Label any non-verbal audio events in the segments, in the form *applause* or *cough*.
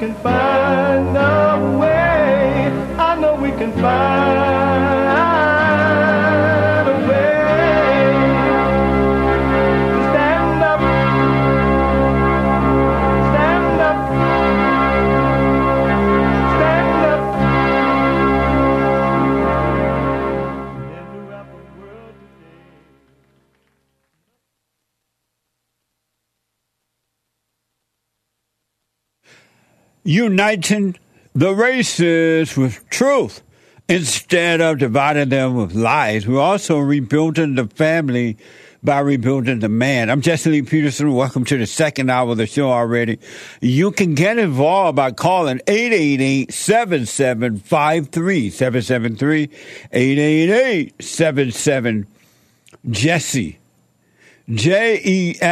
can find a way. I know we can find uniting the races with truth instead of dividing them with lies. We're also rebuilding the family by rebuilding the man. I'm Jesse Lee Peterson. Welcome to the second hour of the show already. You can get involved by calling 888-7753, 773-888-77 Jesse. J-E-S-S-E.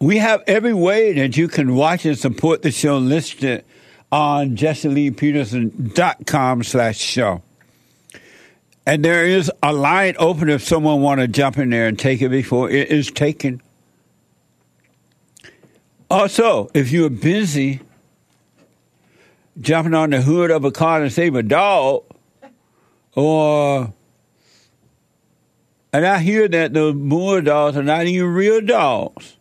We have every way that you can watch and support the show listed on jesseleepeterson.com slash show. And there is a line open if someone want to jump in there and take it before it is taken. Also, if you're busy jumping on the hood of a car to save a dog, or and I hear that those moor dogs are not even real dogs.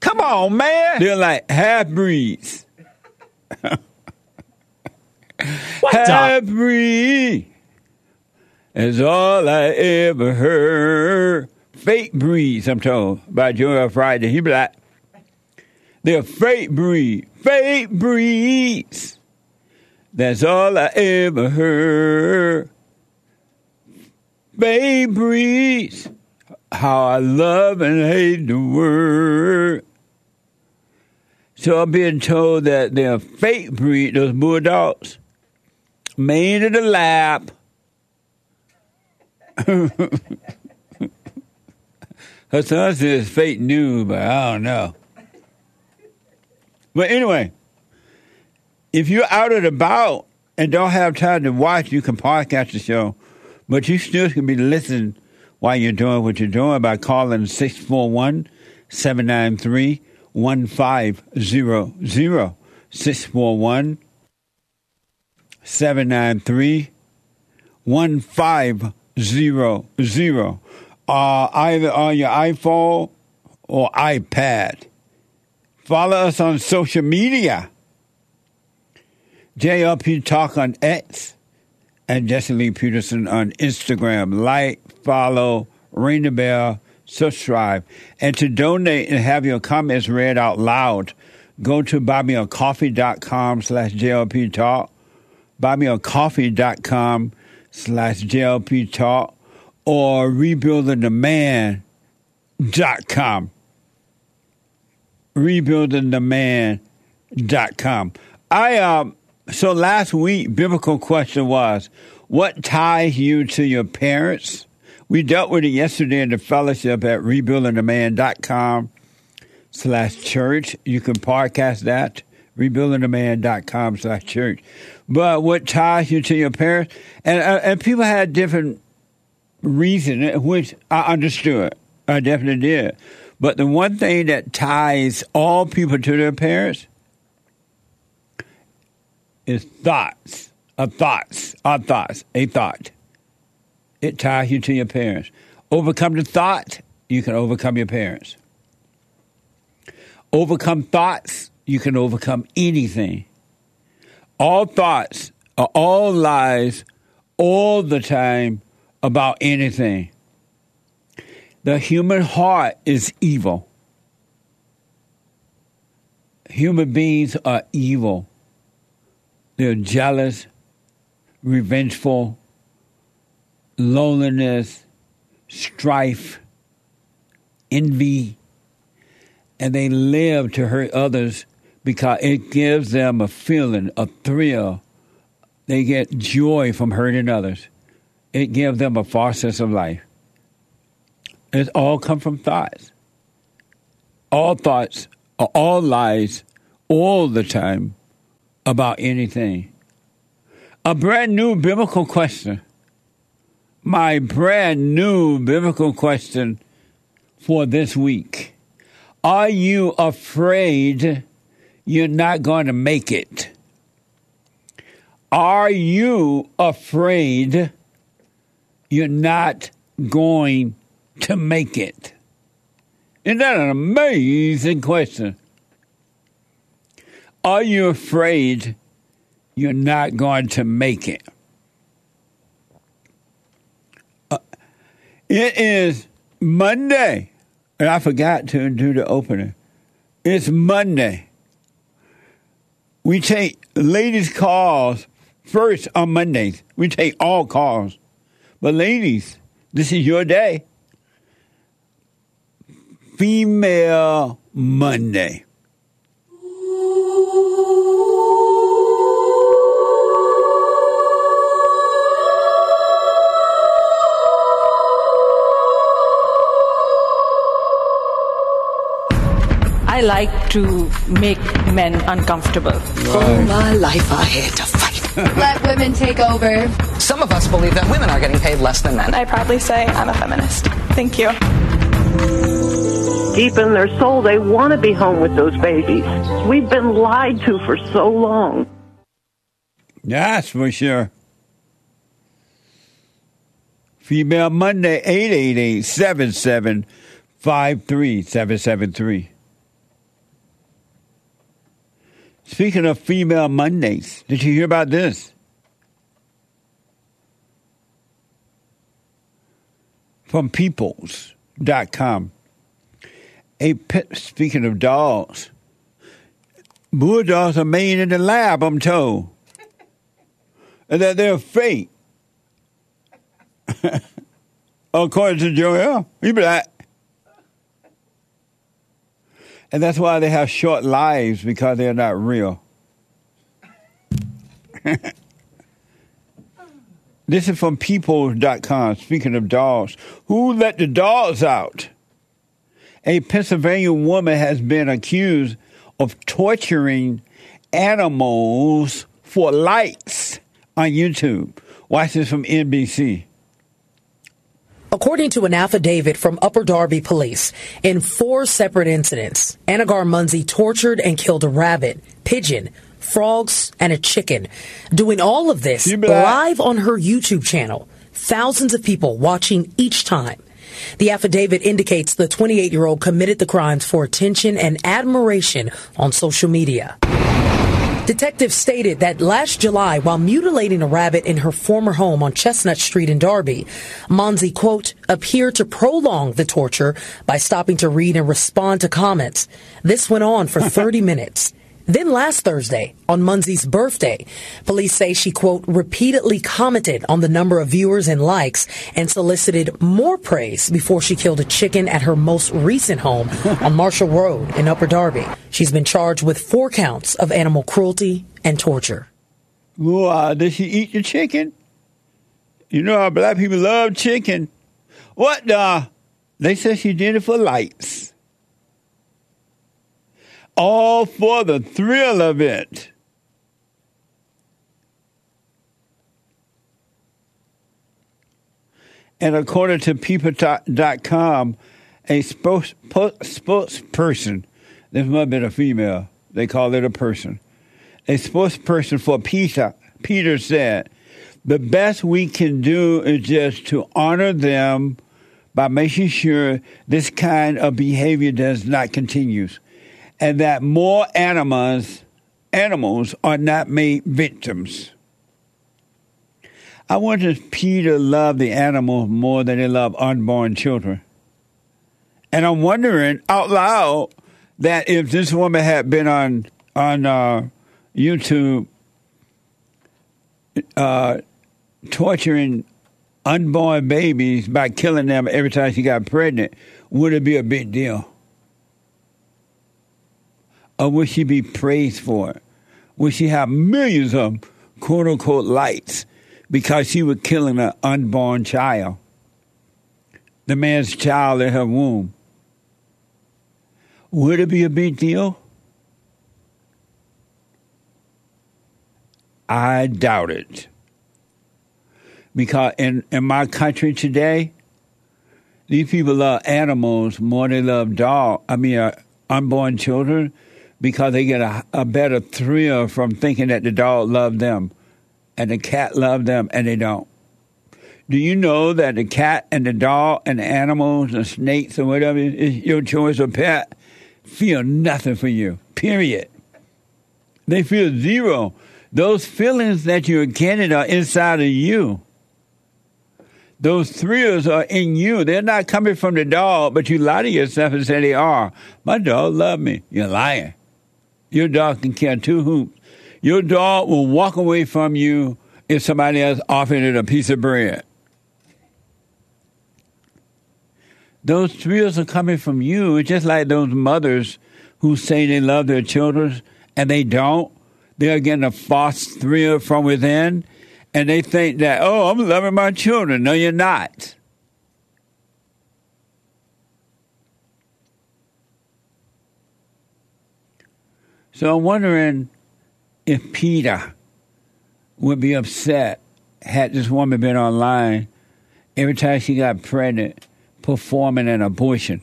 Come on, man. They're like half breeds. Half breed is all I ever heard. Fake breeds, I'm told, by Joel Friday. He be like, they're fake breed. Fake breeds. That's all I ever heard. Fake breeds. How I love and hate the word. So I'm being told that they're fake breed, those bulldogs, made in the lab. *laughs* Her son says fake news, but I don't know. But anyway, if you're out and about and don't have time to watch, you can podcast the show. But you still can be listening while you're doing what you're doing by calling 641 793 1500. 641 793 1500. Uh, either on your iPhone or iPad. Follow us on social media. JLP Talk on X and Jesse Lee Peterson on Instagram. Like, follow, ring the bell, subscribe. And to donate and have your comments read out loud, go to buymeacoffee.com slash JLP Talk, buymeacoffee.com slash JLP Talk, or rebuildingtheman.com. Rebuildingtheman.com. I, um, so last week, biblical question was, what ties you to your parents? We dealt with it yesterday in the fellowship at rebuildingtheman.com slash church. You can podcast that, rebuildingtheman.com slash church. But what ties you to your parents? And, uh, and people had different reason, which I understood. I definitely did. But the one thing that ties all people to their parents is thoughts. A thoughts. Our thoughts. A thought. It ties you to your parents. Overcome the thought, you can overcome your parents. Overcome thoughts, you can overcome anything. All thoughts are all lies all the time about anything. The human heart is evil. Human beings are evil. They're jealous, revengeful, loneliness, strife, envy, and they live to hurt others because it gives them a feeling, a thrill. They get joy from hurting others. It gives them a false sense of life. It all come from thoughts. All thoughts are all lies all the time about anything. A brand new biblical question. My brand new biblical question for this week. Are you afraid you're not going to make it? Are you afraid you're not going to make it? Isn't that an amazing question? Are you afraid you're not going to make it? It is Monday, and I forgot to do the opening. It's Monday. We take ladies' calls first on Mondays. We take all calls. But ladies, this is your day. Female Monday. I like to make men uncomfortable. All my life I had to fight. *laughs* Let women take over. Some of us believe that women are getting paid less than men. I proudly say I'm a feminist. Thank you. Deep in their soul, they want to be home with those babies. We've been lied to for so long. That's for sure. Female Monday, 888 7753 773. Speaking of female Mondays, did you hear about this? From peoples.com. A speaking of dogs, bulldogs are made in the lab, I'm told. And that they're fake. *laughs* According to Joel, he black. And that's why they have short lives because they're not real. *laughs* this is from people.com. Speaking of dogs, who let the dogs out? A Pennsylvania woman has been accused of torturing animals for likes on YouTube. Watch this from NBC. According to an affidavit from Upper Darby police, in four separate incidents, Anagar Munzie tortured and killed a rabbit, pigeon, frogs, and a chicken. Doing all of this live on her YouTube channel. Thousands of people watching each time. The affidavit indicates the 28 year old committed the crimes for attention and admiration on social media. Detectives stated that last July, while mutilating a rabbit in her former home on Chestnut Street in Darby, Monzi, quote, appeared to prolong the torture by stopping to read and respond to comments. This went on for *laughs* 30 minutes. Then last Thursday, on Munzie's birthday, police say she, quote, repeatedly commented on the number of viewers and likes and solicited more praise before she killed a chicken at her most recent home on *laughs* Marshall Road in Upper Darby. She's been charged with four counts of animal cruelty and torture. Well, uh, did she eat the chicken? You know how black people love chicken. What, uh, they said she did it for likes all for the thrill of it. And according to people.com, a spokes, spokesperson, this might have been a female, they call it a person, a spokesperson for PETA, PETA said, the best we can do is just to honor them by making sure this kind of behavior does not continue and that more animals animals are not made victims. I wonder if Peter loved the animals more than he loved unborn children. And I'm wondering out loud that if this woman had been on on uh, YouTube uh, torturing unborn babies by killing them every time she got pregnant, would it be a big deal? Or will she be praised for? Will she have millions of quote unquote lights because she was killing an unborn child, the man's child in her womb? would it be a big deal? I doubt it. Because in, in my country today, these people love animals more than they love dog. I mean, uh, unborn children, because they get a, a better thrill from thinking that the dog loved them and the cat loved them, and they don't. Do you know that the cat and the dog and the animals and snakes and whatever is your choice of pet feel nothing for you? Period. They feel zero. Those feelings that you're getting are inside of you. Those thrills are in you. They're not coming from the dog, but you lie to yourself and say they are. My dog loved me. You're lying. Your dog can care two hoops. Your dog will walk away from you if somebody else offered it a piece of bread. Those thrills are coming from you. It's just like those mothers who say they love their children and they don't. They're getting a false thrill from within and they think that, oh, I'm loving my children. No, you're not. So I'm wondering if Peter would be upset had this woman been online every time she got pregnant performing an abortion.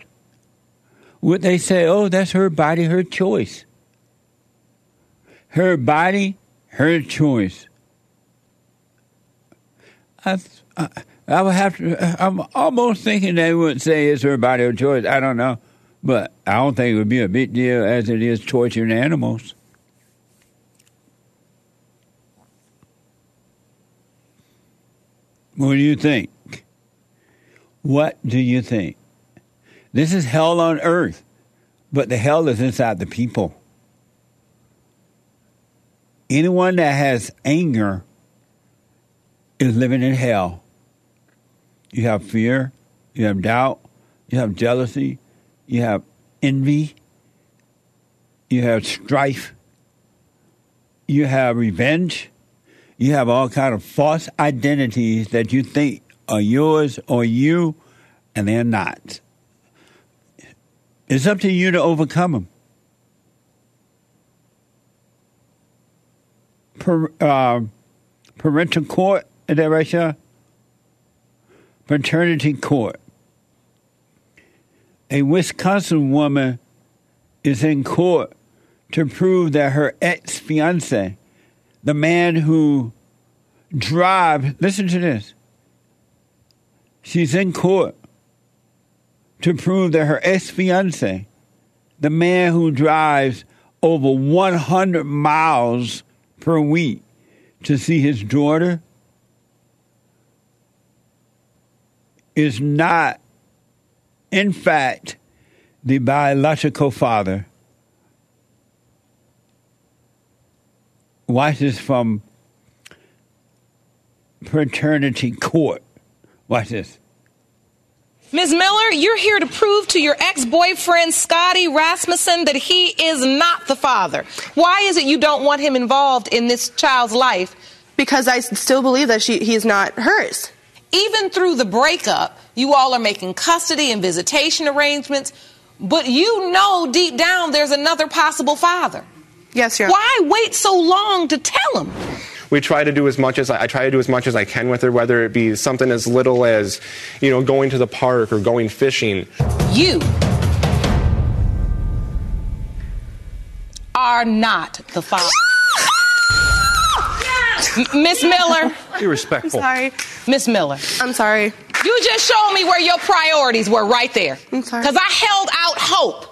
Would they say, oh, that's her body, her choice? Her body, her choice. I, I, I would have to, I'm almost thinking they would say it's her body, her choice. I don't know. But I don't think it would be a big deal as it is torturing animals. What do you think? What do you think? This is hell on earth, but the hell is inside the people. Anyone that has anger is living in hell. You have fear, you have doubt, you have jealousy, you have envy, you have strife, you have revenge, you have all kind of false identities that you think are yours or you, and they're not. It's up to you to overcome them. Per, uh, parental court, is that? Paternity court. A Wisconsin woman is in court to prove that her ex fiance, the man who drive, listen to this. She's in court to prove that her ex fiance, the man who drives over 100 miles per week to see his daughter, is not, in fact, the biological father. Watch this from paternity court. Watch this. Ms. Miller, you're here to prove to your ex boyfriend, Scotty Rasmussen, that he is not the father. Why is it you don't want him involved in this child's life? Because I still believe that she, he is not hers. Even through the breakup, you all are making custody and visitation arrangements, but you know deep down there's another possible father. Yes, Your Why wait so long to tell him? we try to do as much as I, I, try to do as much as I can with her, whether it be something as little as, you know, going to the park or going fishing. You are not the father. Miss Miller. Be respectful. I'm sorry. Miss Miller. I'm sorry. You just showed me where your priorities were right there. I'm sorry. Because I held out hope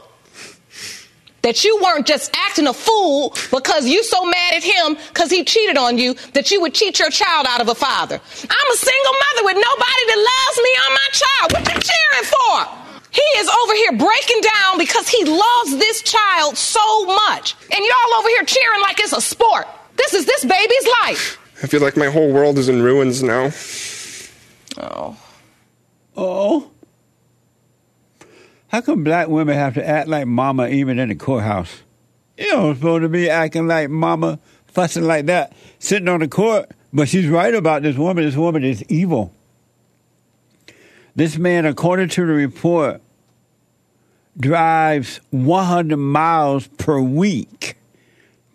that you weren't just acting a fool because you so mad at him because he cheated on you that you would cheat your child out of a father. I'm a single mother with nobody that loves me or my child. What you cheering for? He is over here breaking down because he loves this child so much. And y'all over here cheering like it's a sport. This is this baby's life. I feel like my whole world is in ruins now. Oh. Oh. How come black women have to act like mama even in the courthouse? You don't supposed to be acting like mama, fussing like that, sitting on the court. But she's right about this woman. This woman is evil. This man, according to the report, drives 100 miles per week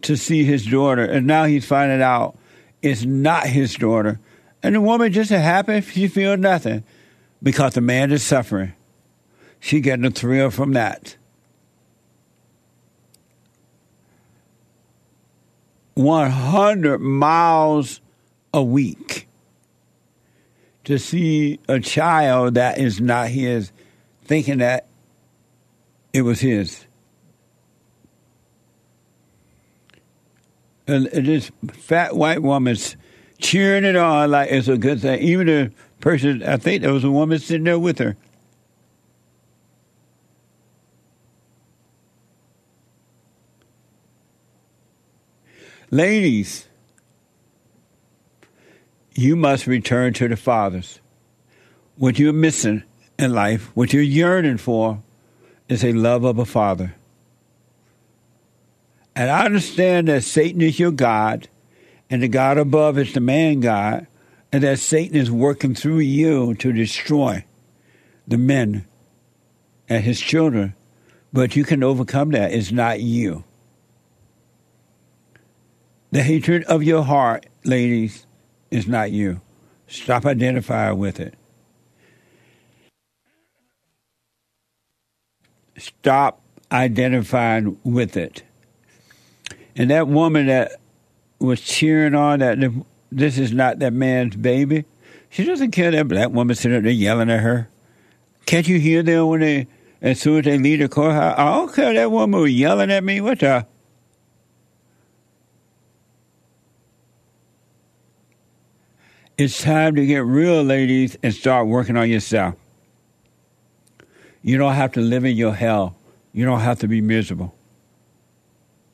to see his daughter, and now he's finding out it's not his daughter. And the woman just happy, she feels nothing because the man is suffering. She getting a thrill from that. 100 miles a week to see a child that is not his, thinking that it was his. And this fat white woman's cheering it on like it's a good thing. Even the person, I think there was a woman sitting there with her. Ladies, you must return to the fathers. What you're missing in life, what you're yearning for, is a love of a father. And I understand that Satan is your God, and the God above is the man God, and that Satan is working through you to destroy the men and his children. But you can overcome that. It's not you. The hatred of your heart, ladies, is not you. Stop identifying with it. Stop identifying with it. And that woman that was cheering on that this is not that man's baby, she doesn't care that black woman sitting there yelling at her. Can't you hear them when they, as soon as they leave the courthouse? I don't care that woman was yelling at me. What the? It's time to get real, ladies, and start working on yourself. You don't have to live in your hell. You don't have to be miserable.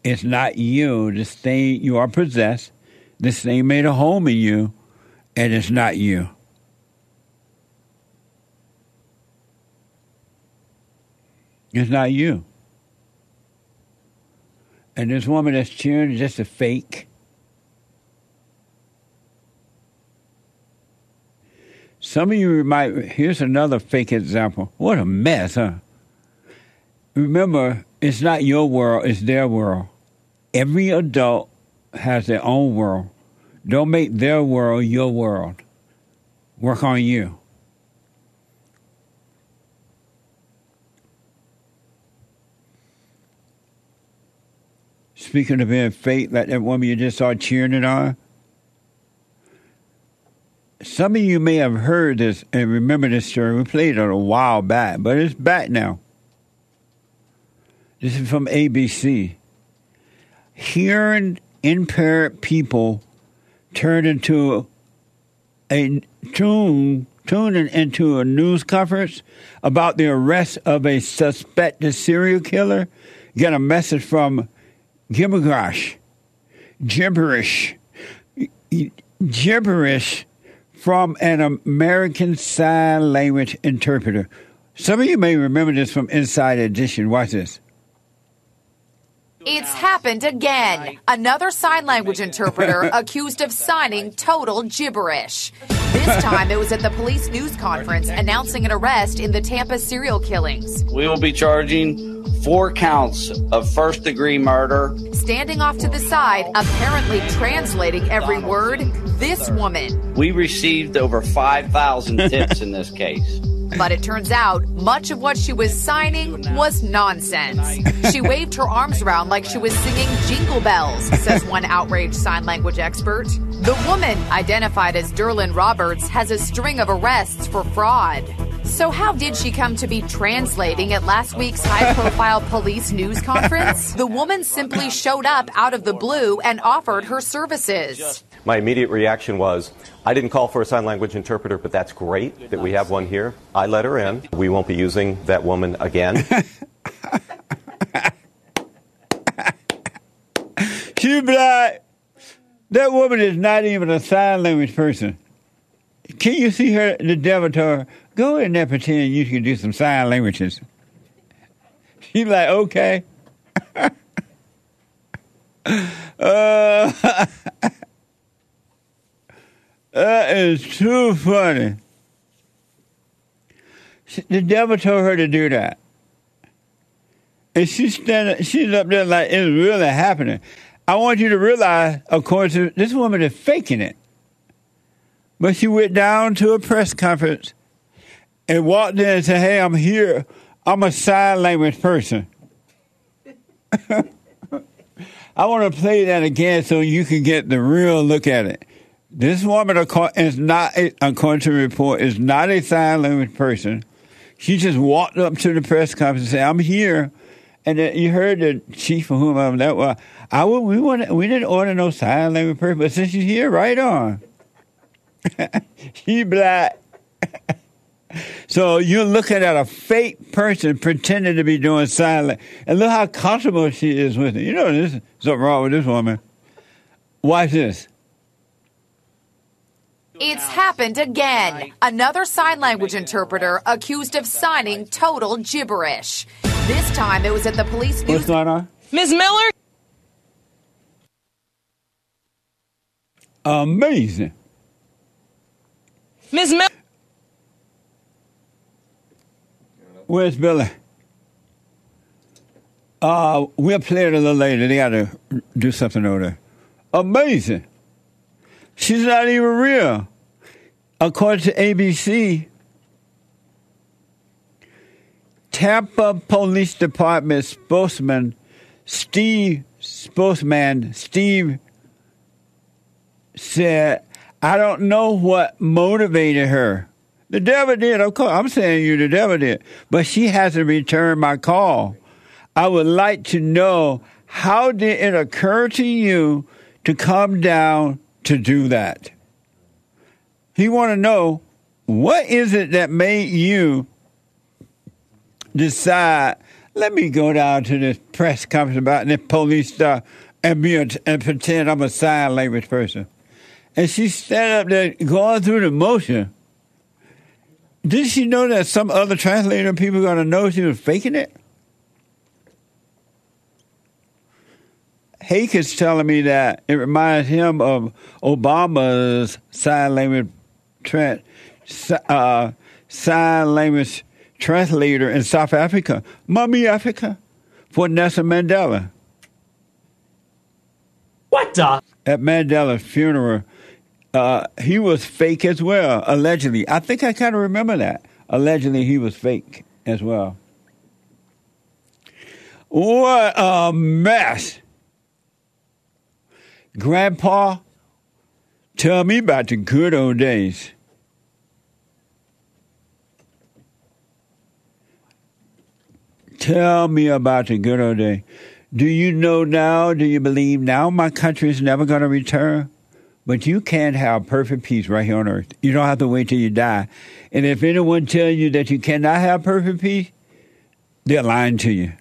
It's not you. This thing you are possessed. This thing made a home in you, and it's not you. It's not you. And this woman that's cheering is just a fake. Some of you might, here's another fake example. What a mess, huh? Remember, it's not your world, it's their world. Every adult has their own world. Don't make their world your world. Work on you. Speaking of being fake, like that woman you just saw cheering it on, some of you may have heard this and remember this story. We played it a while back, but it's back now. This is from ABC. Hearing impaired people turned into a tune tuning into a news conference about the arrest of a suspected serial killer. Get a message from gibberish, gibberish, gibberish from an American Sign Language interpreter. Some of you may remember this from Inside Edition. Watch this. It's happened again. Another sign language interpreter *laughs* accused of signing total gibberish. This time it was at the police news conference announcing an arrest in the Tampa serial killings. We will be charging four counts of first degree murder. Standing off to the side, apparently translating every word, this woman. We received over 5,000 tips in this case. But it turns out much of what she was signing was nonsense. She waved her arms around like she was singing jingle bells, says one outraged sign language expert. The woman, identified as Derlin Roberts, has a string of arrests for fraud. So, how did she come to be translating at last week's high profile police news conference? The woman simply showed up out of the blue and offered her services. My immediate reaction was, I didn't call for a sign language interpreter, but that's great that we have one here. I let her in. We won't be using that woman again. *laughs* She like, That woman is not even a sign language person. Can you see her? The devil told her, go in there pretend you can do some sign languages. She's like, okay. *laughs* uh, *laughs* that is too funny. The devil told her to do that. And she's standing, she's up there like it's really happening. I want you to realize, of course, this woman is faking it. But she went down to a press conference and walked in and said, Hey, I'm here. I'm a sign language person. *laughs* I want to play that again so you can get the real look at it. This woman is not, according to the report, is not a sign language person. She just walked up to the press conference and said, "I'm here," and you heard the chief of whomever that was. I we want we didn't order no sign language person, but since she's here, right on. *laughs* she black. *laughs* so you're looking at a fake person pretending to be doing sign language, and look how comfortable she is with it. You know, there's something wrong with this woman. Watch this. It's happened again. Another sign language interpreter accused of signing total gibberish. This time it was at the police news. What's going on? Ms. Miller? Amazing. Ms. Miller? Where's Billy? Uh, we'll play it a little later. They got to do something over there. Amazing. She's not even real. According to ABC, Tampa Police Department spokesman Steve spokesman Steve said, "I don't know what motivated her. The devil did. Of course, I'm saying you, the devil did, but she hasn't returned my call. I would like to know how did it occur to you to come down to do that." He want to know what is it that made you decide, let me go down to this press conference about this police stuff and be a, and pretend I'm a sign language person. And she stand up there going through the motion. Did she know that some other translator people going to know she was faking it? Hake is telling me that it reminds him of Obama's sign language tra- uh, sign language translator in South Africa, Mummy Africa, for Nelson Mandela. What the? At Mandela's funeral, uh, he was fake as well, allegedly. I think I kind of remember that. Allegedly, he was fake as well. What a mess. Grandpa Tell me about the good old days. Tell me about the good old days. Do you know now? Do you believe now my country is never going to return? But you can't have perfect peace right here on earth. You don't have to wait till you die. And if anyone tells you that you cannot have perfect peace, they're lying to you.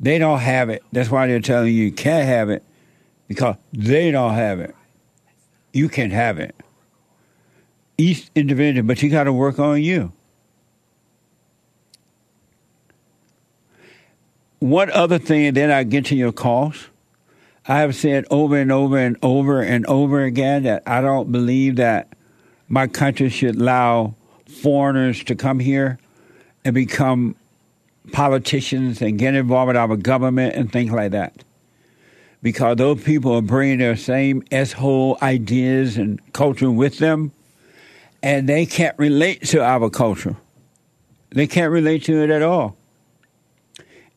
They don't have it. That's why they're telling you you can't have it because they don't have it you can't have it. Each individual, but you got to work on you. What other thing, and then I get to your calls. I have said over and over and over and over again that I don't believe that my country should allow foreigners to come here and become politicians and get involved with our government and things like that because those people are bringing their same s-hole ideas and culture with them, and they can't relate to our culture. They can't relate to it at all.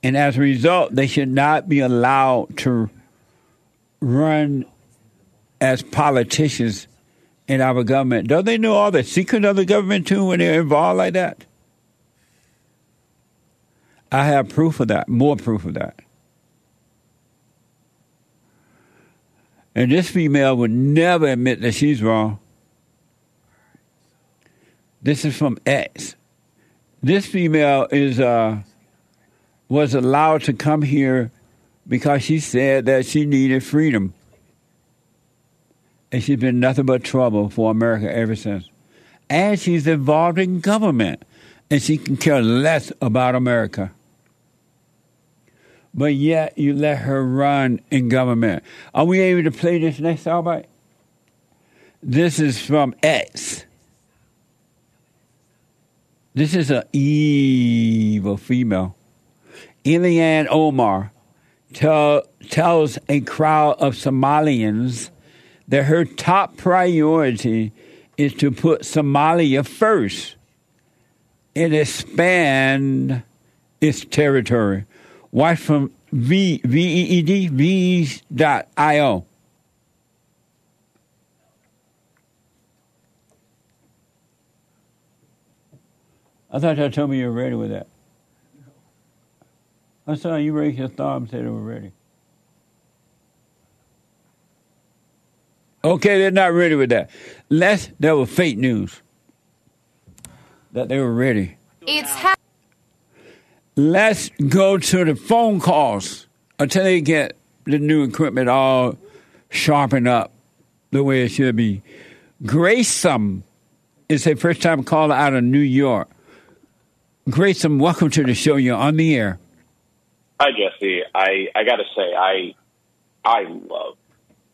And as a result, they should not be allowed to run as politicians in our government. Don't they know all the secrets of the government too when they're involved like that? I have proof of that, more proof of that. And this female would never admit that she's wrong. This is from X. This female is uh, was allowed to come here because she said that she needed freedom. And she's been nothing but trouble for America ever since. And she's involved in government. And she can care less about America but yet you let her run in government. Are we able to play this next album? This is from X. This is an evil female. Ilhan Omar tell, tells a crowd of Somalians that her top priority is to put Somalia first and expand its territory. Watch from V V E E D V dot I O. I thought you told me you were ready with that. I saw you raise your thumb and said they were ready. Okay, they're not ready with that. Let's, that was fake news. That they were ready. It's ha- Let's go to the phone calls until they get the new equipment all sharpened up the way it should be. Grayson is a first time caller out of New York. Grayson, welcome to the show. You're on the air. Hi, Jesse. I, I got to say, I I love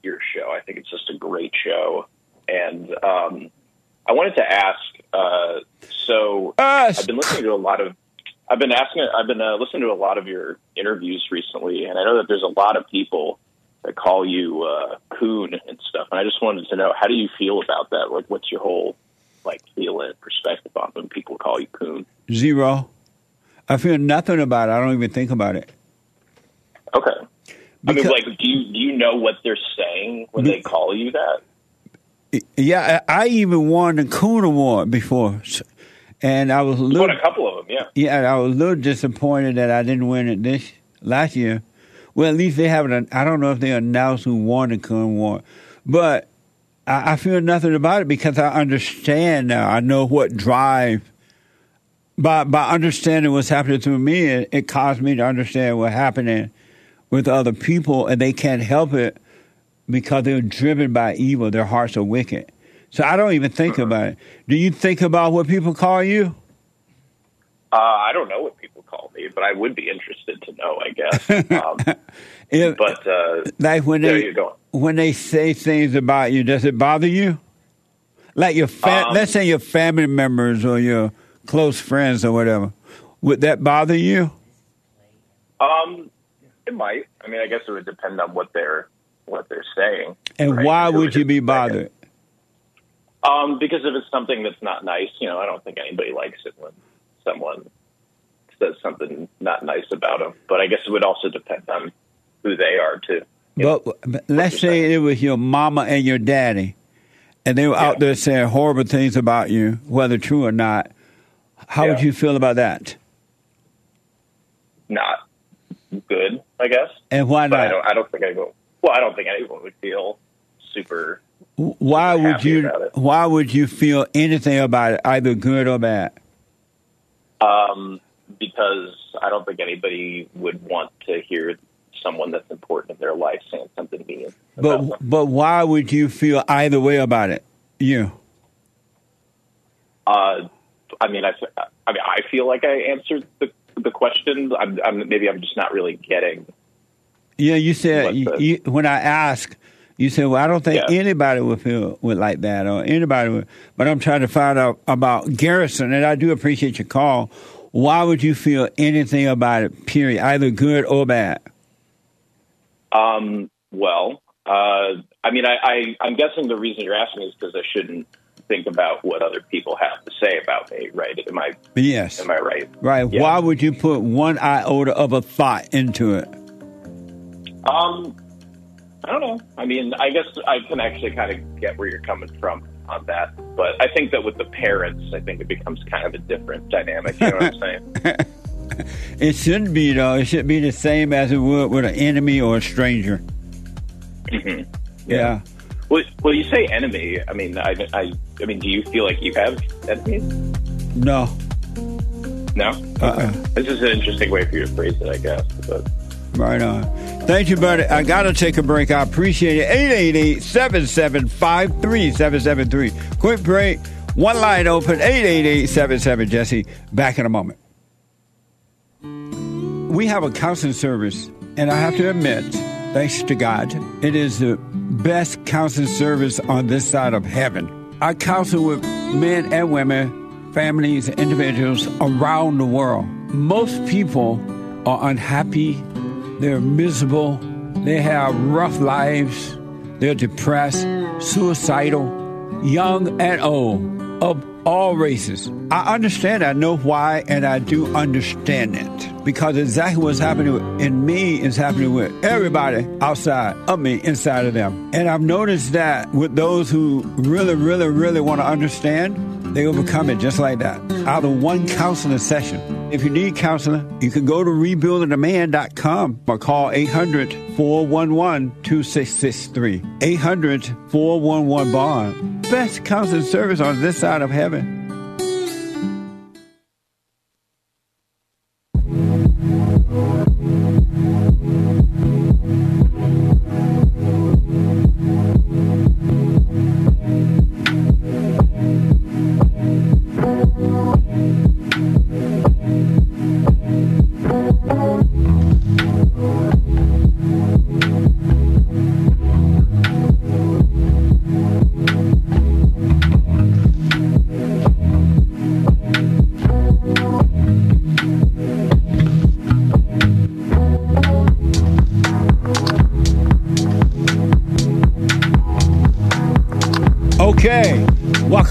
your show. I think it's just a great show, and um, I wanted to ask. Uh, so I've been listening to a lot of. I've been asking. I've been uh, listening to a lot of your interviews recently, and I know that there's a lot of people that call you uh, coon and stuff. And I just wanted to know how do you feel about that? Like, what's your whole like feeling perspective on when people call you coon? Zero. I feel nothing about it. I don't even think about it. Okay. I mean, like, do you do you know what they're saying when they call you that? Yeah, I I even won the Coon Award before, and I was a little. won a couple of them, yeah. Yeah, I was a little disappointed that I didn't win it this last year. Well, at least they haven't. I don't know if they announced who won the Coon Award, but I, I feel nothing about it because I understand now. I know what drive. By by understanding what's happening to me, it, it caused me to understand what's happening with other people, and they can't help it because they're driven by evil. Their hearts are wicked. So I don't even think about it. Do you think about what people call you? Uh, I don't know what people call me, but I would be interested to know. I guess. Um, *laughs* If- but uh, like when they when they say things about you, does it bother you? Like your fa- Um, let's say your family members or your close friends or whatever, would that bother you? Um, it might. I mean, I guess it would depend on what they're what they're saying. And right? why would you be bothered? Um, because if it's something that's not nice, you know, I don't think anybody likes it when someone says something not nice about them. But I guess it would also depend on who they are too. But, but let's say it was your mama and your daddy, and they were out there saying horrible things about you, whether true or not. How would you feel about that? Not good, I guess. And why But I not? don't. I don't think anyone. Well, I don't think anyone would feel super. Why would you? Why would you feel anything about it, either good or bad? Um, because I don't think anybody would want to hear someone that's important in their life saying something mean. But but why would you feel either way about it? You. Uh, I mean, I, I mean, I feel like I answered the the question. I'm, I'm maybe I'm just not really getting. Yeah, you said you, you, when I asked, you said, "Well, I don't think Yeah. anybody would feel would like that, or anybody would." But I'm trying to find out about Garrison, and I do appreciate your call. Why would you feel anything about it? Period, either good or bad. Um, well, uh, I mean, I, I I'm guessing the reason you're asking is because I shouldn't think about what other people have to say about me, right? Am I Yes. am I right? Right. Yeah. Why would you put one iota of a thought into it? Um, don't know. I mean, I guess I can actually kind of get where you're coming from on that, but I think that with the parents, I think it becomes kind of a different dynamic. You know what I'm *laughs* saying? It shouldn't be though. It should be the same as it would with an enemy or a stranger. hmm Yeah. Well, well, you say enemy. I mean, I, I, I mean, do you feel like you have enemies? No. No. Uh-uh. This is an interesting way for you to phrase it, I guess. But Right on. Thank you, buddy. I got to take a break. I appreciate it. 888 775 3773. Quick break. One line open 888 77 Jesse. Back in a moment. We have a counseling service, and I have to admit, thanks to God, it is the best counseling service on this side of heaven. I counsel with men and women, families, individuals around the world. Most people are unhappy, they're miserable, they have rough lives, they're depressed, suicidal, young and old, of all races. I understand, I know why, and I do understand it. Because exactly what's happening in me is happening with everybody outside of me, inside of them. And I've noticed that with those who really, really, really want to understand, they overcome it just like that. Out of one counseling session. If you need counseling, you can go to rebuildingaman.com or call 800 411 2663. 800 411 Bond. Best counseling service on this side of heaven.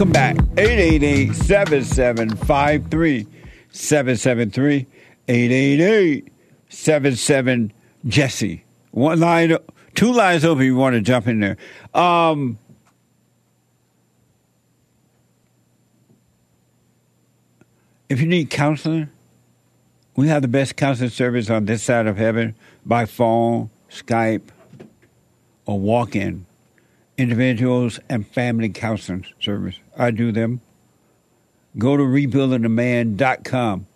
Welcome back. 888 7753 773 888 77 Jesse. One line, two lines over. You want to jump in there? Um, if you need counseling, we have the best counseling service on this side of heaven by phone, Skype, or walk in. Individuals and family counseling service. I do them. Go to rebuildingtheman.com.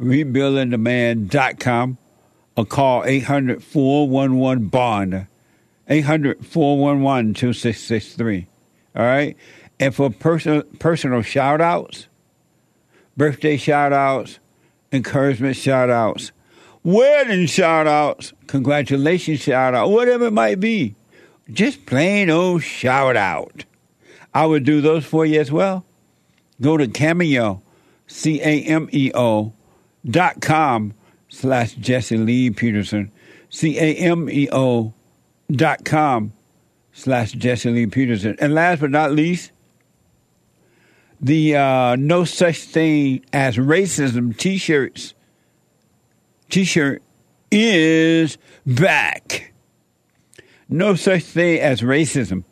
Rebuildingtheman.com or call 800 411 Bond. 800 411 2663. All right? And for personal, personal shout outs, birthday shout outs, encouragement shout outs, wedding shout outs, congratulations shout out, whatever it might be, just plain old shout out. I would do those for you as well. Go to Cameo, C A M E O, dot com slash Jesse Lee Peterson, C A M E O dot com slash Jesse Lee Peterson. And last but not least, the uh, No Such Thing as Racism t shirts. T shirt is back. No Such Thing as Racism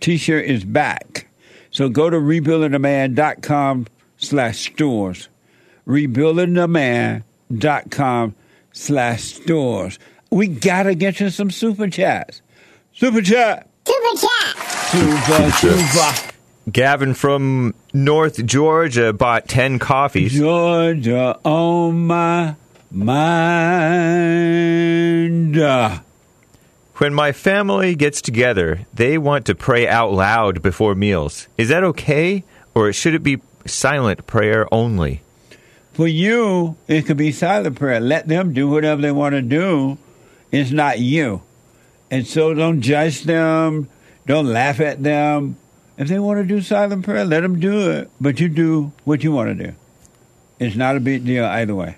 t shirt is back. So go to rebuildingtheman.com slash stores. Rebuildingtheman.com slash stores. We gotta get you some super chats. Super chat. Super chat. Super, super. Gavin from North Georgia bought 10 coffees. Georgia on my mind. When my family gets together, they want to pray out loud before meals. Is that okay? Or should it be silent prayer only? For you, it could be silent prayer. Let them do whatever they want to do. It's not you. And so don't judge them. Don't laugh at them. If they want to do silent prayer, let them do it. But you do what you want to do. It's not a big deal either way.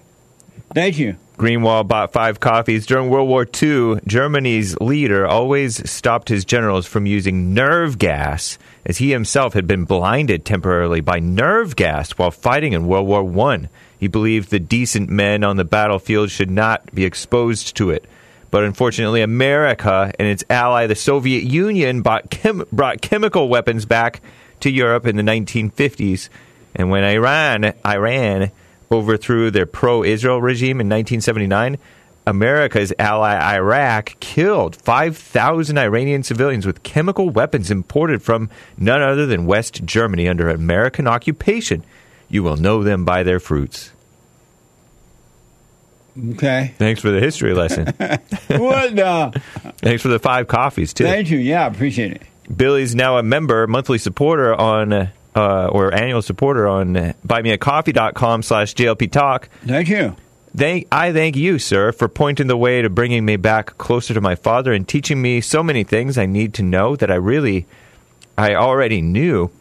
Thank you. Greenwald bought five coffees. During World War II, Germany's leader always stopped his generals from using nerve gas, as he himself had been blinded temporarily by nerve gas while fighting in World War I. He believed the decent men on the battlefield should not be exposed to it. But unfortunately, America and its ally, the Soviet Union, chem- brought chemical weapons back to Europe in the 1950s. And when Iran, Iran overthrew their pro-Israel regime in 1979, America's ally Iraq killed 5,000 Iranian civilians with chemical weapons imported from none other than West Germany under American occupation. You will know them by their fruits. Okay. Thanks for the history lesson. *laughs* what? Thanks for the five coffees, too. Thank you. Yeah, I appreciate it. Billy's now a member, monthly supporter on, uh, or annual supporter on buymeacoffee.com slash JLP Talk. Thank you. Thank, I thank you, sir, for pointing the way to bringing me back closer to my father and teaching me so many things I need to know that I really, I already knew,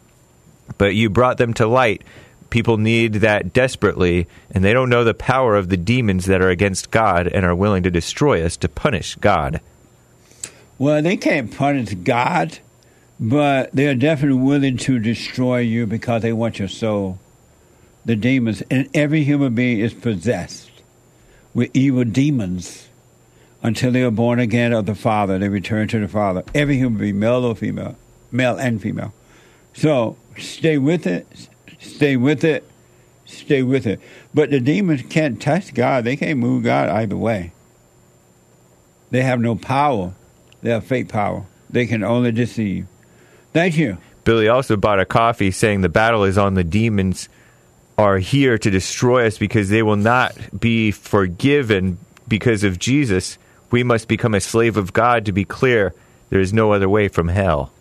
but you brought them to light People need that desperately, and they don't know the power of the demons that are against God and are willing to destroy us to punish God. Well, they can't punish God, but they are definitely willing to destroy you because they want your soul. The demons, and every human being is possessed with evil demons until they are born again of the Father. They return to the Father. Every human being, male or female, male and female. So stay with it, stay with it, stay with it. But the demons can't touch God. They can't move God either way. They have no power. They have fake power. They can only deceive. Thank you. Billy also bought a coffee saying the battle is on the demons are here to destroy us because they will not be forgiven because of Jesus. We must become a slave of God to be clear. There is no other way from hell.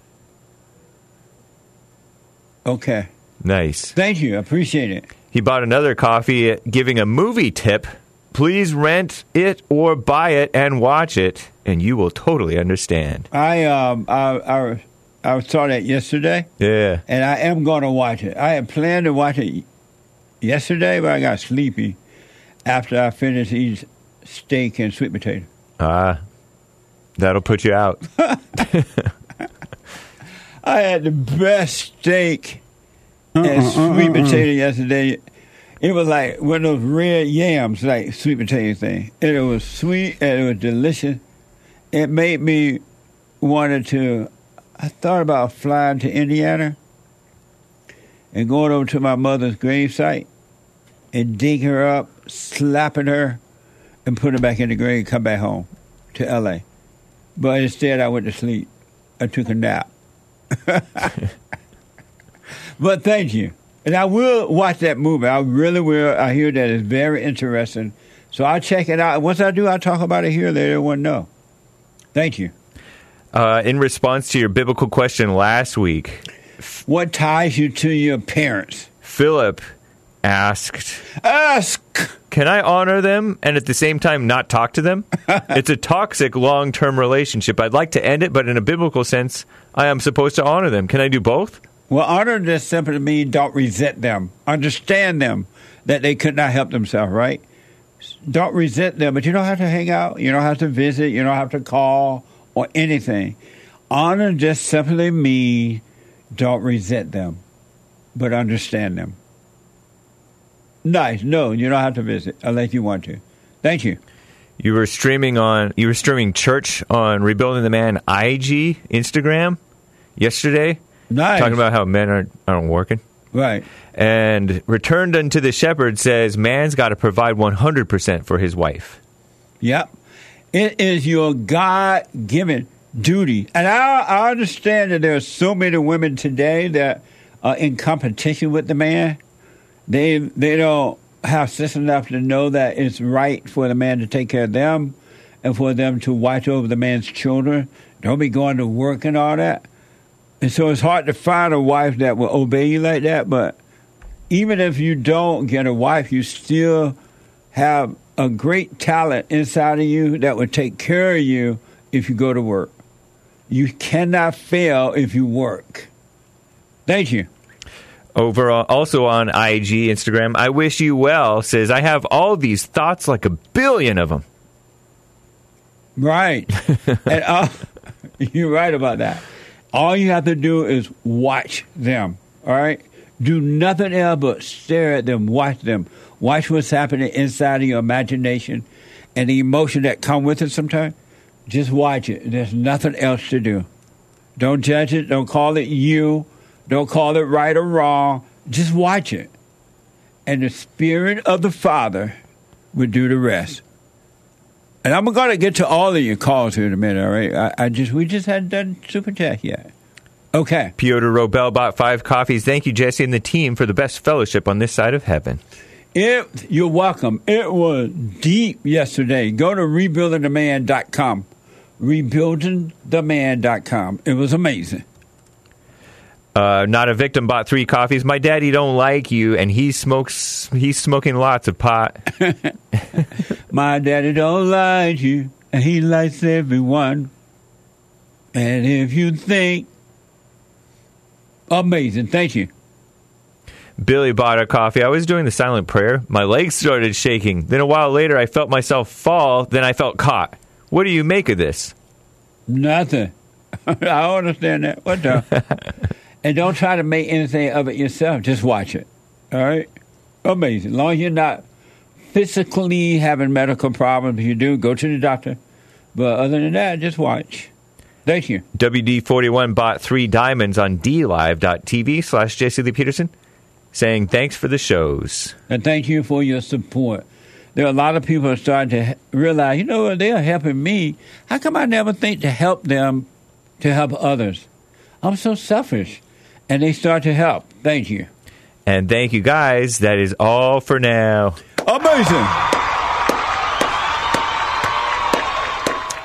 Okay. Nice. Thank you. I appreciate it. He bought another coffee giving a movie tip. Please rent it or buy it and watch it, and you will totally understand. I um I I, I saw that yesterday, Yeah. and I am going to watch it. I had planned to watch it yesterday, but I got sleepy after I finished eating steak and sweet potato. Ah, that'll put you out. *laughs* I had the best steak and Uh-uh, sweet uh-uh, potato yesterday. It was like one of those red yams, like sweet potato thing. And it was sweet and it was delicious. It made me wanted to. I thought about flying to Indiana and going over to my mother's gravesite and digging her up, slapping her, and put her back in the grave and come back home to L.A. But instead, I went to sleep. I took a nap. *laughs* but thank you. And I will watch that movie. I really will. I hear that it's very interesting. So I'll check it out. Once I do, I'll talk about it here. Let everyone know. Thank you. Uh, in response to your biblical question last week, what ties you to your parents? Philip asked, "Ask, can I honor them and at the same time not talk to them? *laughs* it's a toxic long-term relationship. I'd like to end it, but in a biblical sense, I am supposed to honor them. Can I do both? Well, honor just simply means don't resent them. Understand them that they could not help themselves, right? Don't resent them, but you don't have to hang out. You don't have to visit. You don't have to call or anything. Honor just simply means don't resent them, but understand them. Nice. No, you don't have to visit unless you want to. Thank you. You were streaming on you were streaming church on Rebuilding the Man IG Instagram yesterday. Nice. Talking about how men aren't aren't working. Right. And Returned unto the Shepherd says man's got to provide 100% for his wife. Yep. It is your God given duty. And I, I understand that there are so many women today that are in competition with the man. They they don't have sense enough to know that it's right for the man to take care of them and for them to watch over the man's children. Don't be going to work and all that. And so it's hard to find a wife that will obey you like that. But even if you don't get a wife, you still have a great talent inside of you that will take care of you if you go to work. You cannot fail if you work. Thank you. Over uh, also on IG Instagram, I wish you well says I have all these thoughts like a billion of them. Right. *laughs* and uh, *laughs* you're right about that. All you have to do is watch them. All right? Do nothing else but stare at them, watch them. Watch what's happening inside of your imagination and the emotion that come with it sometimes. Just watch it. There's nothing else to do. Don't judge it. Don't call it you. Don't call it right or wrong. Just watch it. And the Spirit of the Father will do the rest. And I'm going to get to all of your calls here in a minute, all right? I, I just We just hadn't done Super Chat yet. Okay. Piotr Robel bought five coffees. Thank you, Jesse, and the team for the best fellowship on this side of heaven. It, you're welcome. It was deep yesterday. Go to rebuildingtheman.com. Rebuildingtheman.com. It was amazing. Uh, not a victim bought three coffees. My daddy don't like you, and he smokes. He's smoking lots of pot. *laughs* *laughs* My daddy don't like you, and he likes everyone. And if you think, amazing, thank you. Billy bought a coffee. I was doing the silent prayer. My legs started shaking. Then a while later, I felt myself fall. Then I felt caught. What do you make of this? Nothing. *laughs* I don't understand that. What the? *laughs* and don't try to make anything of it yourself. Just watch it. All right? Amazing. As long as you're not physically having medical problems, if you do, go to the doctor. But other than that, just watch. Thank you. WD41 bought three diamonds on DLive.tv slash Lee Peterson, saying thanks for the shows. And thank you for your support. There are a lot of people are starting to realize, you know, they're helping me. How come I never think to help them to help others? I'm so selfish. And they start to help. Thank you. And thank you guys. That is all for now. Amazing.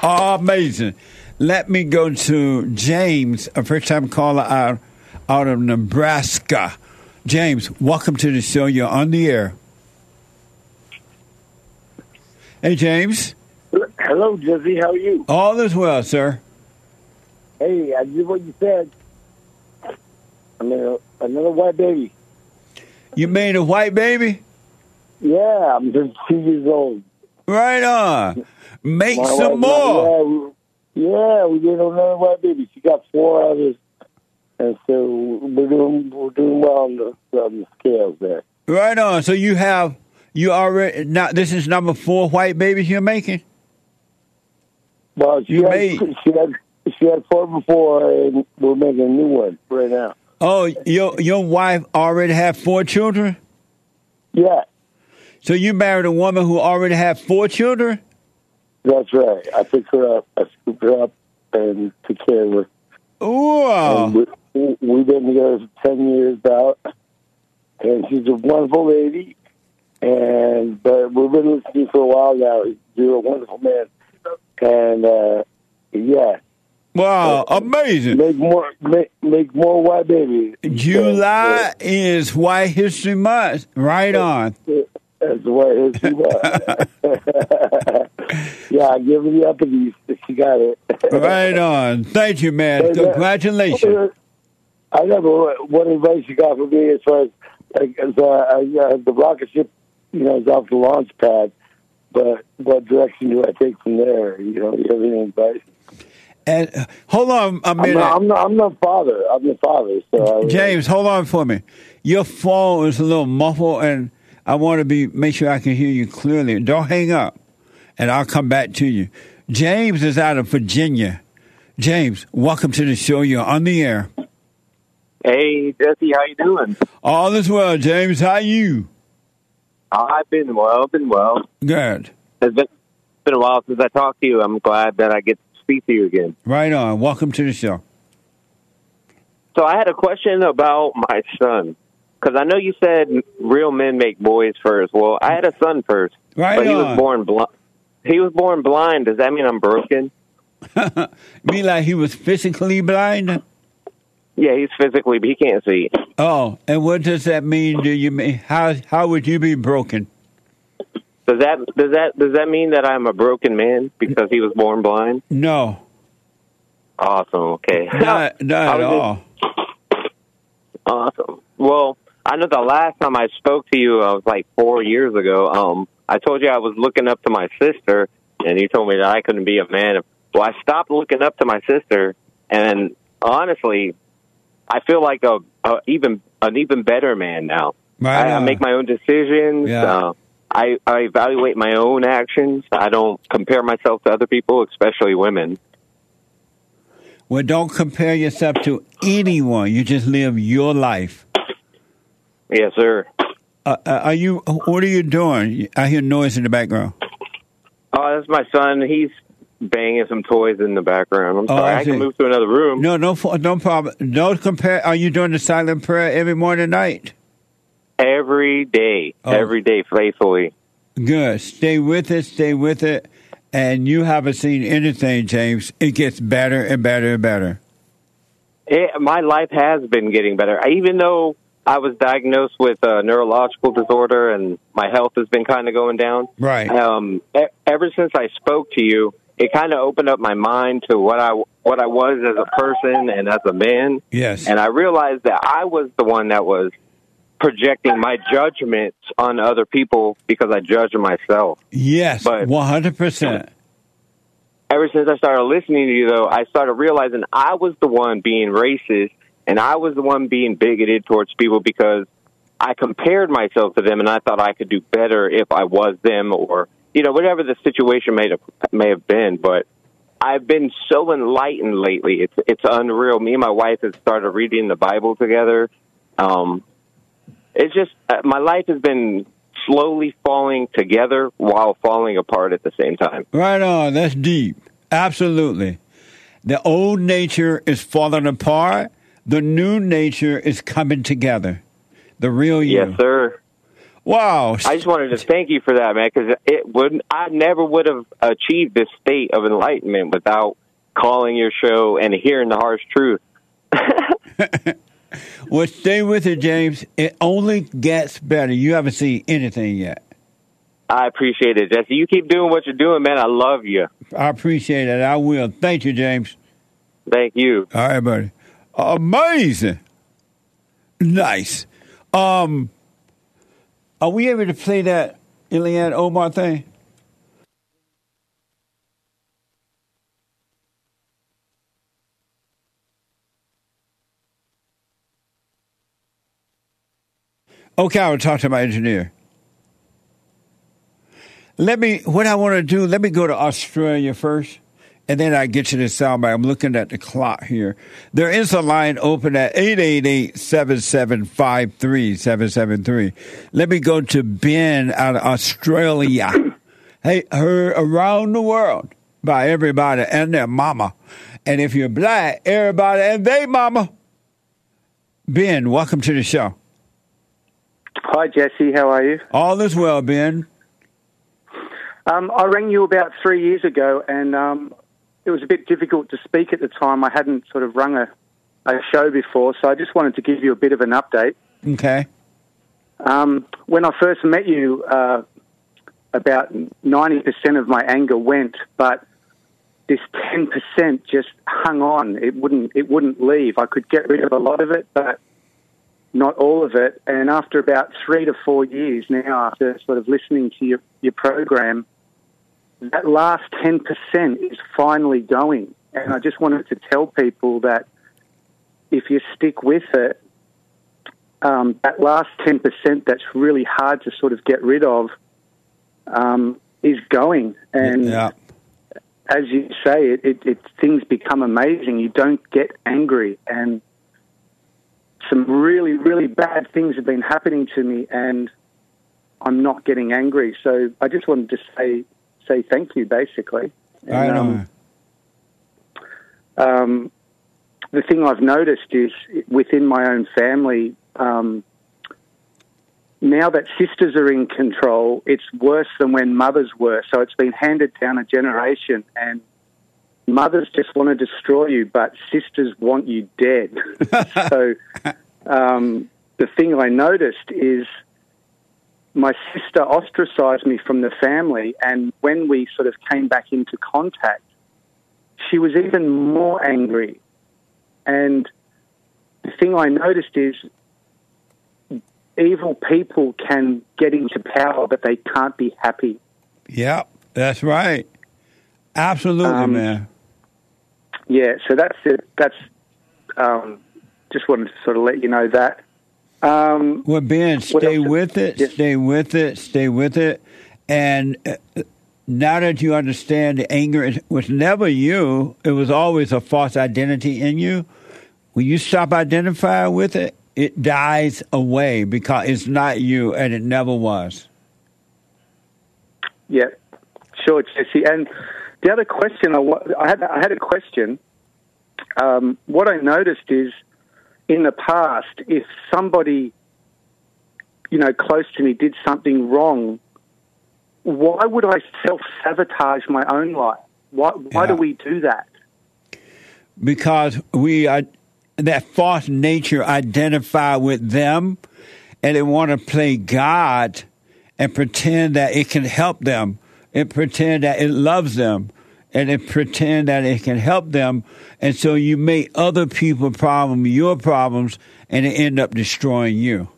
Amazing. Let me go to James, a first time caller out, out of Nebraska. James, welcome to the show. You're on the air. Hey, James. Hello, Jesse. How are you? All is well, sir. Hey, I did what you said. I mean, another white baby. You made a white baby? Yeah, I'm just two years old. Right on. Make My some wife- more. Yeah, we, yeah, we did another white baby. She got four others, and so we're doing we're doing well on the, on the scales there. Right on. So you have you already now. This is number four white babies you're making. Well, she You had, made- she had she had four before, and we're making a new one right now. Oh, your your wife already had four children. Yeah, So you married a woman who already had four children. that's right. I picked her up, I scooped her up, and took care of her. Wow. We've been together for 10 years about, and she's a wonderful lady. And but we've been listening for a while now. You're a wonderful man, and uh, yeah, Wow, amazing. make more make, make more white babies. July is White History Month. Right on. That's what history *laughs* was. *laughs* yeah, I give her the uppies. She got it. Right on. Thank you, man. Congratulations. I never what advice you got for me as far as like as uh, uh, the rocket ship, you know, is off the launch pad. But what direction do I take from there? You know, you have any advice? And uh, hold on a I'm minute. I'm not. I'm not father. I'm the father. So I, James, hold on for me. Your phone is a little muffled, and I want to be make sure I can hear you clearly. Don't hang up, and I'll come back to you. James is out of Virginia. James, welcome to the show. You're on the air. Hey Jesse, how you doing? All is well, James. How you? I've been well, been well. Good. It's been, been a while since I talked to you. I'm glad that I get to speak to you again. Right on. Welcome to the show. So I had a question about my son because I know you said real men make boys first. Well, I had a son first, Right but he was born blind. He was born blind. Does that mean I'm broken? *laughs* Mean like he was physically blind? Yeah, he's physically, but he can't see. Oh, and what does that mean? Do you mean how how would you be broken? Does that does that does that mean that I'm a broken man because he was born blind? No, Awesome. Okay. not not *laughs* at all. Awesome. Well, I know the last time I spoke to you, I was like four years ago. Um, I told you I was looking up to my sister, and you told me that I couldn't be a man. Well, I stopped looking up to my sister, and honestly, I feel like a, a even an even better man now. Right I, I make my own decisions. Yeah. Uh, I, I evaluate my own actions. I don't compare myself to other people, especially women. Well, don't compare yourself to anyone. You just live your life. Yes, sir. Uh, uh, are you? What are you doing? I hear noise in the background. Oh, that's my son. He's banging some toys in the background. I'm Oh, sorry. I I, can move to another room. No, no, no problem. Don't compare. Are you doing the silent prayer every morning, and night? Every day, Oh. every day, faithfully. Good. Stay with it. Stay with it. And you haven't seen anything, James. It gets better and better and better. It, my life has been getting better. Even though I was diagnosed with a neurological disorder and my health has been kind of going down. Right. Um, e- ever since I spoke to you, it kind of opened up my mind to what I what I was as a person and as a man. Yes. And I realized that I was the one that was projecting my judgments on other people because I judge myself. Yes, But- one hundred percent. Ever since I started listening to you, though, I started realizing I was the one being racist and I was the one being bigoted towards people because I compared myself to them and I thought I could do better if I was them or, you know, whatever the situation may have, may have been. But I've been so enlightened lately. It's, it's unreal. Me and my wife have started reading the Bible together. Um, it's just, uh, my life has been slowly falling together while falling apart at the same time. Right on. That's deep. Absolutely. The old nature is falling apart. The new nature is coming together. The real you. Yes, sir. Wow. I just wanted to thank you for that, man, because it would I never would have achieved this state of enlightenment without calling your show and hearing the harsh truth. *laughs* Well, stay with it, James. It only gets better. You haven't seen anything yet. I appreciate it, Jesse. You keep doing what you're doing, man. I love you. I appreciate it. I will. Thank you, James. Thank you. All right, buddy. Amazing. Nice. Um, are we able to play that Ilhan Omar thing? Okay, I will talk to my engineer. Let me, what I want to do, let me go to Australia first, and then I get you to the soundbite. I'm looking at the clock here. There is a line open at 888-7753-773. Let me go to Ben out of Australia. *coughs* hey, heard around the world by everybody and their mama. And if you're black, everybody and they mama. Ben, welcome to the show. Hi, Jesse. How are you? All is well, Ben. Um, I rang you about three years ago, and um, it was a bit difficult to speak at the time. I hadn't sort of rung a, a show before, so I just wanted to give you a bit of an update. Okay. Um, when I first met you, uh, about 90% of my anger went, but this 10% just hung on. It wouldn't, it wouldn't leave. I could get rid of a lot of it, but not all of it. And after about three to four years now, after sort of listening to your, your program, that last 10% is finally going. And I just wanted to tell people that if you stick with it, um, that last 10% that's really hard to sort of get rid of um, is going. And Yeah. as you say, it, it, it, things become amazing. You don't get angry. And some really, really bad things have been happening to me, and I'm not getting angry. So I just wanted to say say thank you, basically. And, Right um, um, the thing I've noticed is within my own family, um, now that sisters are in control, it's worse than when mothers were. So it's been handed down a generation, and mothers just want to destroy you, but sisters want you dead. *laughs* so um, the thing I noticed is my sister ostracized me from the family, and when we sort of came back into contact, she was even more angry. And the thing I noticed is evil people can get into power, but they can't be happy. Yeah, that's right. Absolutely, Um, man. Yeah, so that's it. That's um, just wanted to sort of let you know that. Um, Well, Ben, stay with it, stay with it, stay with it. And uh, now that you understand the anger it was never you, it was always a false identity in you. When you stop identifying with it, it dies away because it's not you and it never was. Yeah, sure, Jesse. And the other question I, I had, I had a question. Um, what I noticed is, in the past, if somebody, you know, close to me did something wrong, why would I self sabotage my own life? Why, why do we do that? because we are that false nature identify with them and they want to play God and pretend that it can help them and pretend that it loves them and it pretend that it can help them and so you make other people problem your problems and it end up destroying you.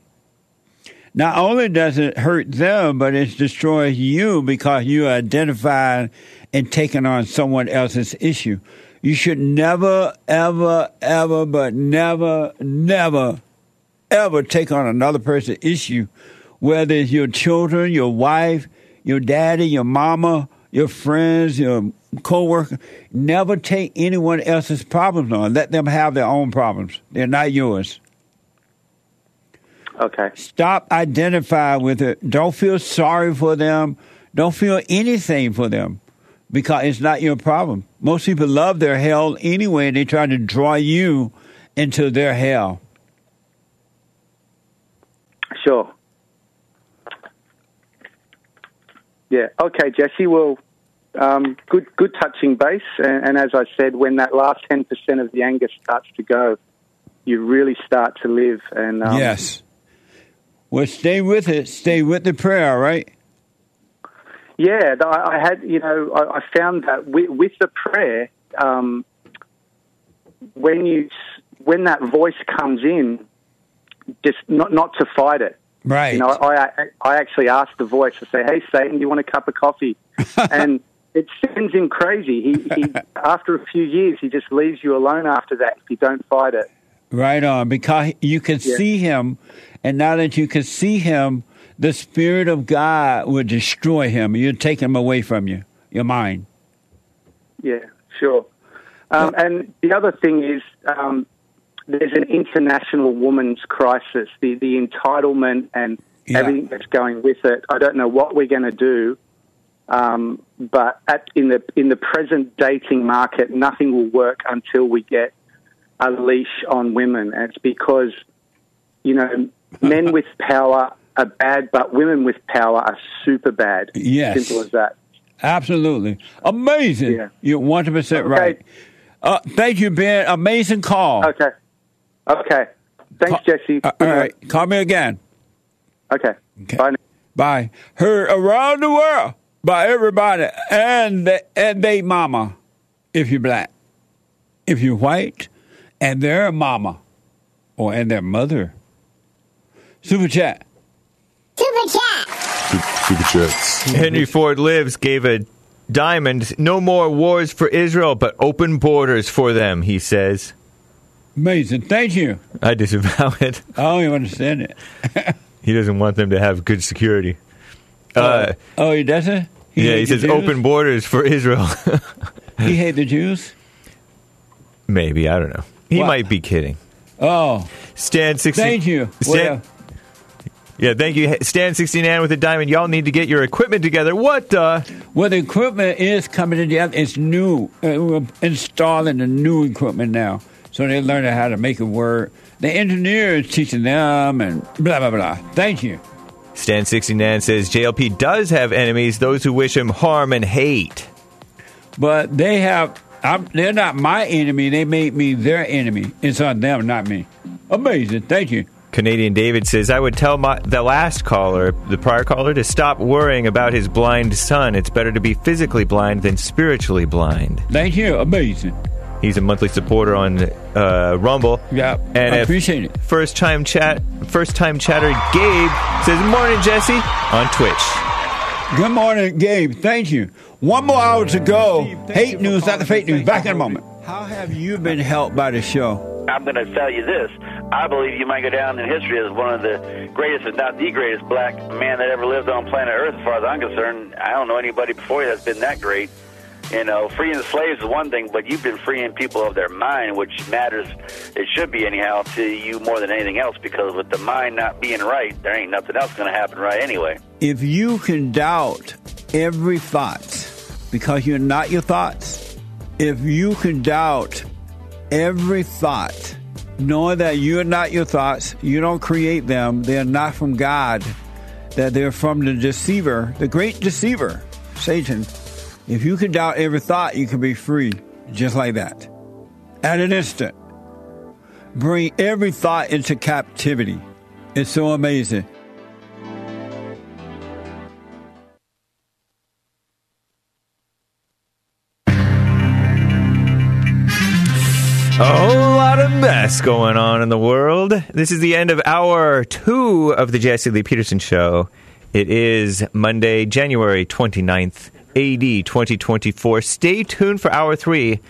not only does it hurt them, but it destroys you because you identified and taking on someone else's issue. You should never, ever, ever, but never, never, ever take on another person's issue, whether it's your children, your wife, your daddy, your mama, your friends, your co-worker. Never take anyone else's problems on. Let them have their own problems. They're not yours. Okay. Stop identifying with it. Don't feel sorry for them. Don't feel anything for them because it's not your problem. Most people love their hell anyway, and they try to draw you into their hell. Sure. Yeah. Okay, Jesse. Well, um, good, good touching base. And, and as I said, when that last ten percent of the anger starts to go, you really start to live. And um, yes. Well, stay with it. Stay with the prayer, right? Yeah, I, I had, you know, I, I found that with, with the prayer, um, when you when that voice comes in, just not not to fight it. Right. You know, I I actually asked the voice. to say, "Hey, Satan, do you want a cup of coffee?" *laughs* and it sends him crazy. He, he *laughs* after a few years, he just leaves you alone after that if you don't fight it. Right on, because you can Yeah. see him, and now that you can see him, the Spirit of God will destroy him. You'd take him away from you, your mind. Yeah, sure. Um, and the other thing is, um, there's an international woman's crisis. The the entitlement and Yeah. everything that's going with it. I don't know what we're going to do, um, but at, in the in the present dating market, nothing will work until we get a leash on women. And it's because you know *laughs* men with power are bad, but women with power are super bad. Yes. simple as that. Absolutely. Amazing. Yeah. You're 100% right. Uh, thank you, Ben. Amazing call. Okay. Okay. Thanks, Jesse. Uh, all right. Call me again. Okay. Bye. Bye. Heard around the world by everybody and the, and they mama, if you're black. If you're white, and their mama, or and their mother. Super chat. Super chat. Super chats. Henry Ford Lives gave a diamond. No more wars for Israel, but open borders for them, he says. Amazing. Thank you. I disavow *laughs* it. I don't even understand it. He doesn't want them to have good security. Uh, oh, he doesn't? Yeah, he says Jews? open borders for Israel. He *laughs* hate the Jews? Maybe, I don't know. He What? might be kidding. Oh. Stan 60. Thank you. Stan, yeah, thank you. Stan 69 with a diamond. Y'all need to get your equipment together. What uh Well, the equipment is coming together. It's new. Uh, we're installing the new equipment now. So they're learning how to make it work. The engineer is teaching them and blah, blah, blah. Thank you. Stan 69 says JLP does have enemies, those who wish him harm and hate. But they have, I'm, they're not my enemy. They made me their enemy. It's on them, not me. Amazing. Thank you. Canadian David says, I would tell my, the last caller, the prior caller, to stop worrying about his blind son. It's better to be physically blind than spiritually blind. Thank you. Amazing. He's a monthly supporter on uh, Rumble. Yeah, and I appreciate it. First time chat, first time chatter Gabe says, "Morning, Jesse," on Twitch. Good morning, Gabe. Thank you. One more hour to go. Hate news, not the fake news. Back in a moment. How have you been helped by the show? I'm going to tell you this. I believe you might go down in history as one of the greatest, if not the greatest, black man that ever lived on planet Earth, as far as I'm concerned. I don't know anybody before you that's been that great. You know, freeing slaves is one thing, but you've been freeing people of their mind, which matters. It should be anyhow to you more than anything else, because with the mind not being right, there ain't nothing else going to happen right anyway. If you can doubt every thought because you're not your thoughts, if you can doubt every thought, knowing that you're not your thoughts, you don't create them, they're not from God, that they're from the deceiver, the great deceiver, Satan. If you could doubt every thought, you could be free just like that. At an instant. Bring every thought into captivity. It's so amazing. A whole lot of mess going on in the world. This is the end of hour two of the Jesse Lee Peterson Show. It is Monday, January 29th, AD 2024. Stay tuned for hour three.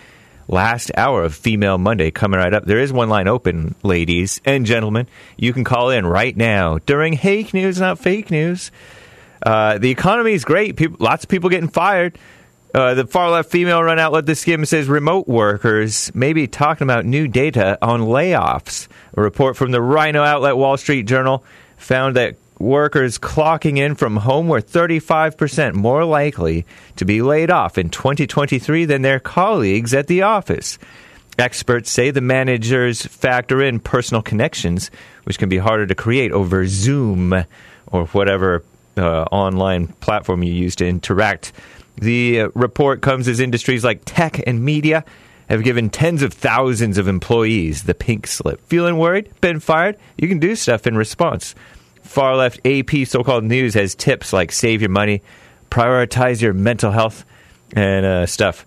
Last hour of Female Monday coming right up. There is one line open, ladies and gentlemen. You can call in right now during Hake News, not fake news. Uh, the economy is great. People, lots of people getting fired. Uh, the far left female run outlet The Skimm says remote workers may be talking about new data on layoffs. A report from the Rhino outlet Wall Street Journal found that workers clocking in from home were 35% more likely to be laid off in 2023 than their colleagues at the office. Experts say the managers factor in personal connections, which can be harder to create over Zoom or whatever uh, online platform you use to interact the report comes as industries like tech and media have given tens of thousands of employees the pink slip. Feeling worried? Been fired? You can do stuff in response. Far left AP so called news has tips like save your money, prioritize your mental health, and uh, stuff.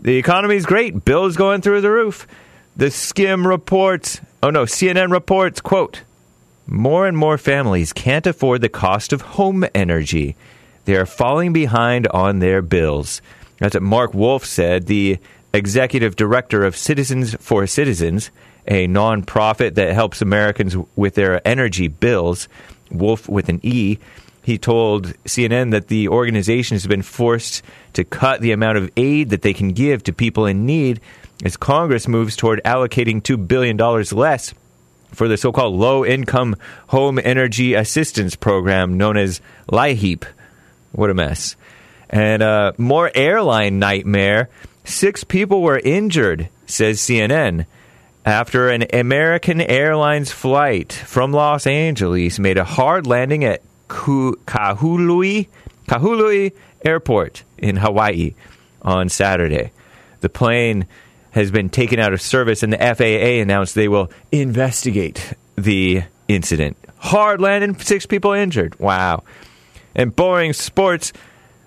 The economy is great. Bills going through the roof. The Skimm reports, oh no, CNN reports, quote, more and more families can't afford the cost of home energy. They are falling behind on their bills. That's what Mark Wolfe said, the executive director of Citizens for Citizens, a nonprofit that helps Americans with their energy bills. Wolfe with an E. He told CNN that the organization has been forced to cut the amount of aid that they can give to people in need as Congress moves toward allocating $2 billion less for the so called Low Income Home Energy Assistance Program known as LIHEAP. What a mess. And uh, more airline nightmare. Six people were injured, says CNN, after an American Airlines flight from Los Angeles made a hard landing at Kahului, Kahului Airport in Hawaii on Saturday. The plane has been taken out of service, and the FAA announced they will investigate the incident. Hard landing, six people injured. Wow and boring sports.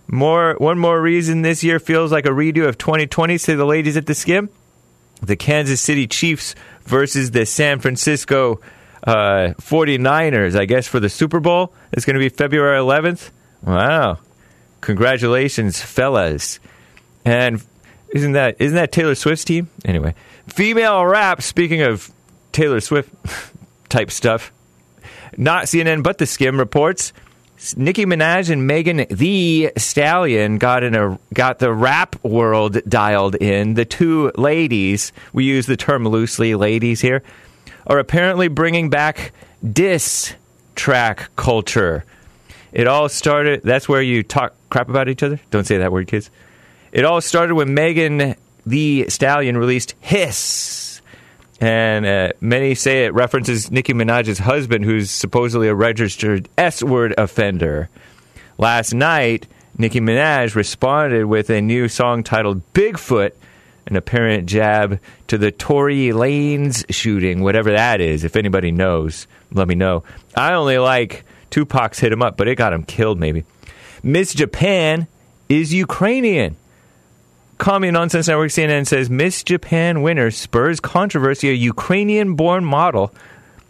More one more reason this year feels like a redo of 2020. Say the ladies at the Skimm. The Kansas City Chiefs versus the San Francisco uh, 49ers, I guess, for the Super Bowl. It's going to be February 11th. Wow. Congratulations, fellas. And isn't that isn't that Taylor Swift's team? Anyway, female rap, speaking of Taylor Swift *laughs* type stuff, not CNN but the Skimm reports Nicki Minaj and Megan Thee Stallion got in a got the rap world dialed in. The two ladies, we use the term loosely, ladies here, are apparently bringing back diss track culture. It all started. That's where you talk crap about each other. Don't say that word, kids. It all started when Megan Thee Stallion released Hiss and uh, many say it references Nicki Minaj's husband, who's supposedly a registered S word offender. Last night, Nicki Minaj responded with a new song titled Bigfoot, an apparent jab to the Tory Lanez shooting, whatever that is. If anybody knows, let me know. I only like Tupac's Hit Him Up, but it got him killed, maybe. Miss Japan is Ukrainian. Commie Nonsense Network CNN says Miss Japan winner spurs controversy. A Ukrainian born model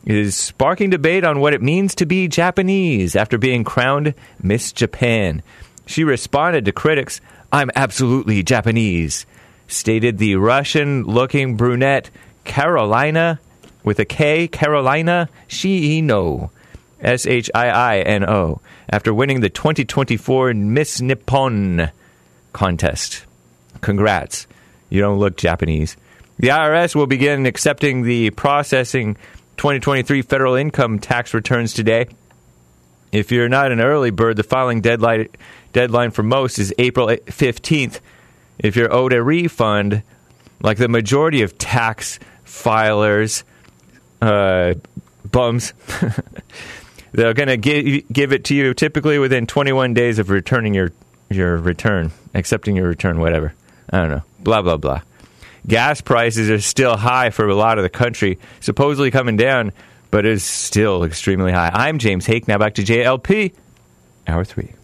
is sparking debate on what it means to be Japanese after being crowned Miss Japan. She responded to critics, I'm absolutely Japanese, stated the Russian looking brunette Carolina with a K, Karolina Shiino, S H I I N O, after winning the 2024 Miss Nippon contest. Congrats. You don't look Japanese. The IRS will begin accepting the processing 2023 federal income tax returns today. If you're not an early bird, the filing deadline deadline for most is April 15th. If you're owed a refund, like the majority of tax filers, uh, bums, *laughs* they're going to give, give it to you typically within 21 days of returning your, your return, accepting your return, whatever. I don't know. Blah, blah, blah. Gas prices are still high for a lot of the country, supposedly coming down, but is still extremely high. I'm James Hake. Now back to JLP, hour three.